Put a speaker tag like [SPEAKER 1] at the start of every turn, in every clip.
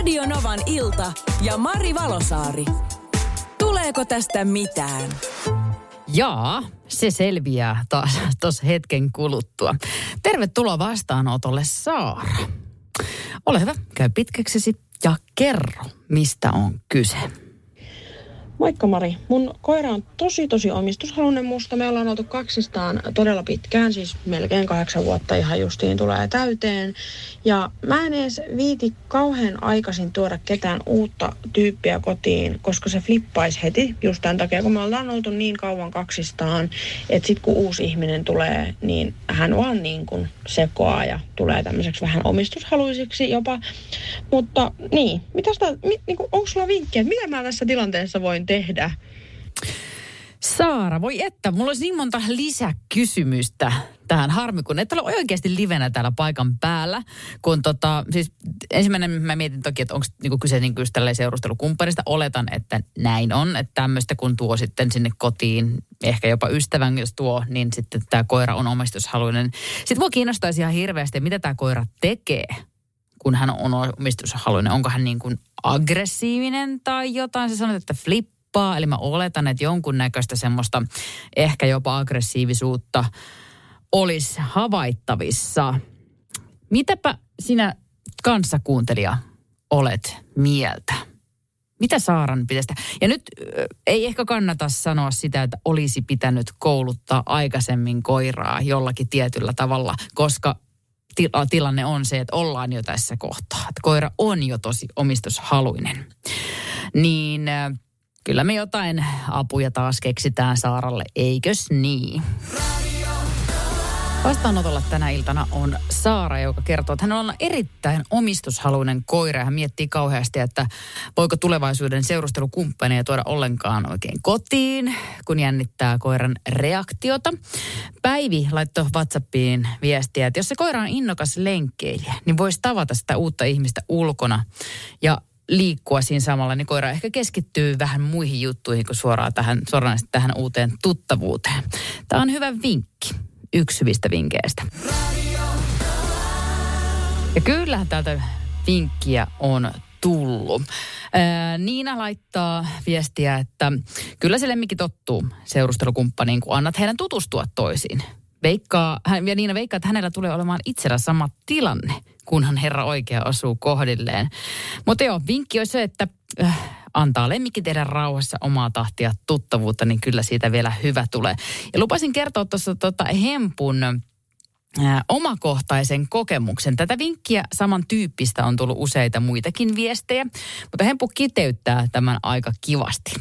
[SPEAKER 1] Radio Novan ilta ja Mari Valosaari. Tuleeko tästä mitään?
[SPEAKER 2] Jaa, se selviää taas tuossa hetken kuluttua. Tervetuloa vastaanotolle Saara. Ole hyvä, käy pitkäksesi ja kerro, mistä on kyse.
[SPEAKER 3] Moikka Mari. Mun koira on tosi tosi omistushalunen musta. Me ollaan oltu kaksistaan todella pitkään, siis melkein kahdeksan vuotta ihan justiin tulee täyteen. Ja mä en edes viiti kauhean aikaisin tuoda ketään uutta tyyppiä kotiin, koska se flippaisi heti just tämän takia, kun me ollaan oltu niin kauan kaksistaan, että sit kun uusi ihminen tulee, niin hän vaan niin kuin sekoaa ja tulee tämmöiseksi vähän omistushaluisiksi jopa. Mutta niin, mitä sitä, mi, niin onko sulla vinkkiä, että mitä mä tässä tilanteessa voin tehdä?
[SPEAKER 2] Saara, voi että, mulla olisi niin monta lisäkysymystä tähän. Harmi, kun et ole oikeasti livenä täällä paikan päällä. Kun tota, siis ensimmäinen mä mietin toki, että onko niinku kyse niinku just seurustelukumppanista. Oletan, että näin on. Että tämmöistä kun tuo sitten sinne kotiin, ehkä jopa ystävän jos tuo, niin sitten tämä koira on omistushaluinen. Sitten mua kiinnostaisi ihan hirveästi, mitä tämä koira tekee kun hän on omistushaluinen. Onko hän niin kuin aggressiivinen tai jotain? Se sanoo, että flip kauppaa, eli mä oletan, että jonkunnäköistä semmoista ehkä jopa aggressiivisuutta olisi havaittavissa. Mitäpä sinä kanssakuuntelija olet mieltä? Mitä Saaran pitäisi? Ja nyt ei ehkä kannata sanoa sitä, että olisi pitänyt kouluttaa aikaisemmin koiraa jollakin tietyllä tavalla, koska tilanne on se, että ollaan jo tässä kohtaa. Että koira on jo tosi omistushaluinen. Niin Kyllä me jotain apuja taas keksitään Saaralle, eikös niin? Vastaanotolla tänä iltana on Saara, joka kertoo, että hän on erittäin omistushaluinen koira. Hän miettii kauheasti, että voiko tulevaisuuden seurustelukumppania tuoda ollenkaan oikein kotiin, kun jännittää koiran reaktiota. Päivi laittoi WhatsAppiin viestiä, että jos se koira on innokas lenkkeilijä, niin voisi tavata sitä uutta ihmistä ulkona. Ja liikkua siinä samalla, niin koira ehkä keskittyy vähän muihin juttuihin kuin suoraan tähän, suoraan tähän uuteen tuttavuuteen. Tämä on hyvä vinkki. Yksi hyvistä vinkkeistä. Ja kyllähän täältä vinkkiä on tullut. Ää, Niina laittaa viestiä, että kyllä se lemmikki tottuu seurustelukumppaniin, kun annat heidän tutustua toisiin. Veikkaa, ja Niina veikkaa, että hänellä tulee olemaan itsellä sama tilanne kunhan Herra oikea osuu kohdilleen. Mutta joo, vinkki on se, että äh, antaa lemmikki tehdä rauhassa omaa tahtia tuttavuutta, niin kyllä siitä vielä hyvä tulee. Ja lupasin kertoa tuossa tota Hempun äh, omakohtaisen kokemuksen. Tätä vinkkiä samantyyppistä on tullut useita muitakin viestejä, mutta Hempu kiteyttää tämän aika kivasti.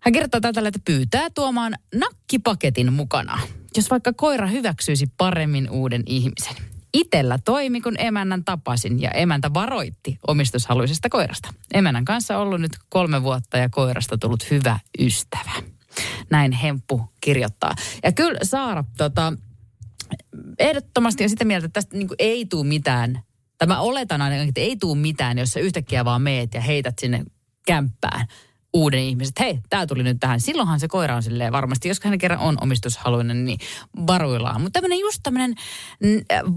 [SPEAKER 2] Hän kertoo tällä, että pyytää tuomaan nakkipaketin mukana, jos vaikka koira hyväksyisi paremmin uuden ihmisen. Itellä toimi, kun emännän tapasin ja emäntä varoitti omistushaluisesta koirasta. Emännän kanssa ollut nyt kolme vuotta ja koirasta tullut hyvä ystävä. Näin Hemppu kirjoittaa. Ja kyllä Saara, tota, ehdottomasti on sitä mieltä, että tästä niin ei tule mitään. Tämä oletan aina, että ei tule mitään, jos sä yhtäkkiä vaan meet ja heität sinne kämppään uuden ihmisen, että hei, tämä tuli nyt tähän. Silloinhan se koira on silleen varmasti, jos hän kerran on omistushaluinen, niin varuillaan. Mutta tämmöinen just tämmöinen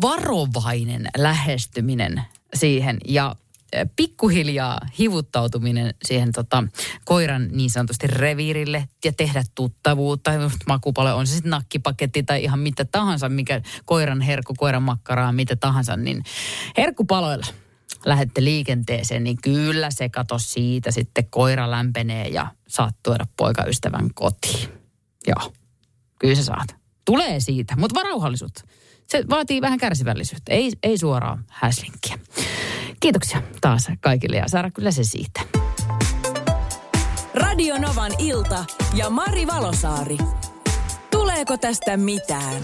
[SPEAKER 2] varovainen lähestyminen siihen ja pikkuhiljaa hivuttautuminen siihen tota, koiran niin sanotusti reviirille ja tehdä tuttavuutta. Makupale on se sitten nakkipaketti tai ihan mitä tahansa, mikä koiran herkku, koiran makkaraa, mitä tahansa, niin herkkupaloilla lähdette liikenteeseen, niin kyllä se kato siitä sitten koira lämpenee ja saat tuoda poikaystävän kotiin. Joo, kyllä sä saat. Tulee siitä, mutta varauhallisuutta. Se vaatii vähän kärsivällisyyttä, ei, ei suoraan häslinkkiä. Kiitoksia taas kaikille ja saada kyllä se siitä.
[SPEAKER 1] Radio Novan ilta ja Mari Valosaari. Tuleeko tästä mitään?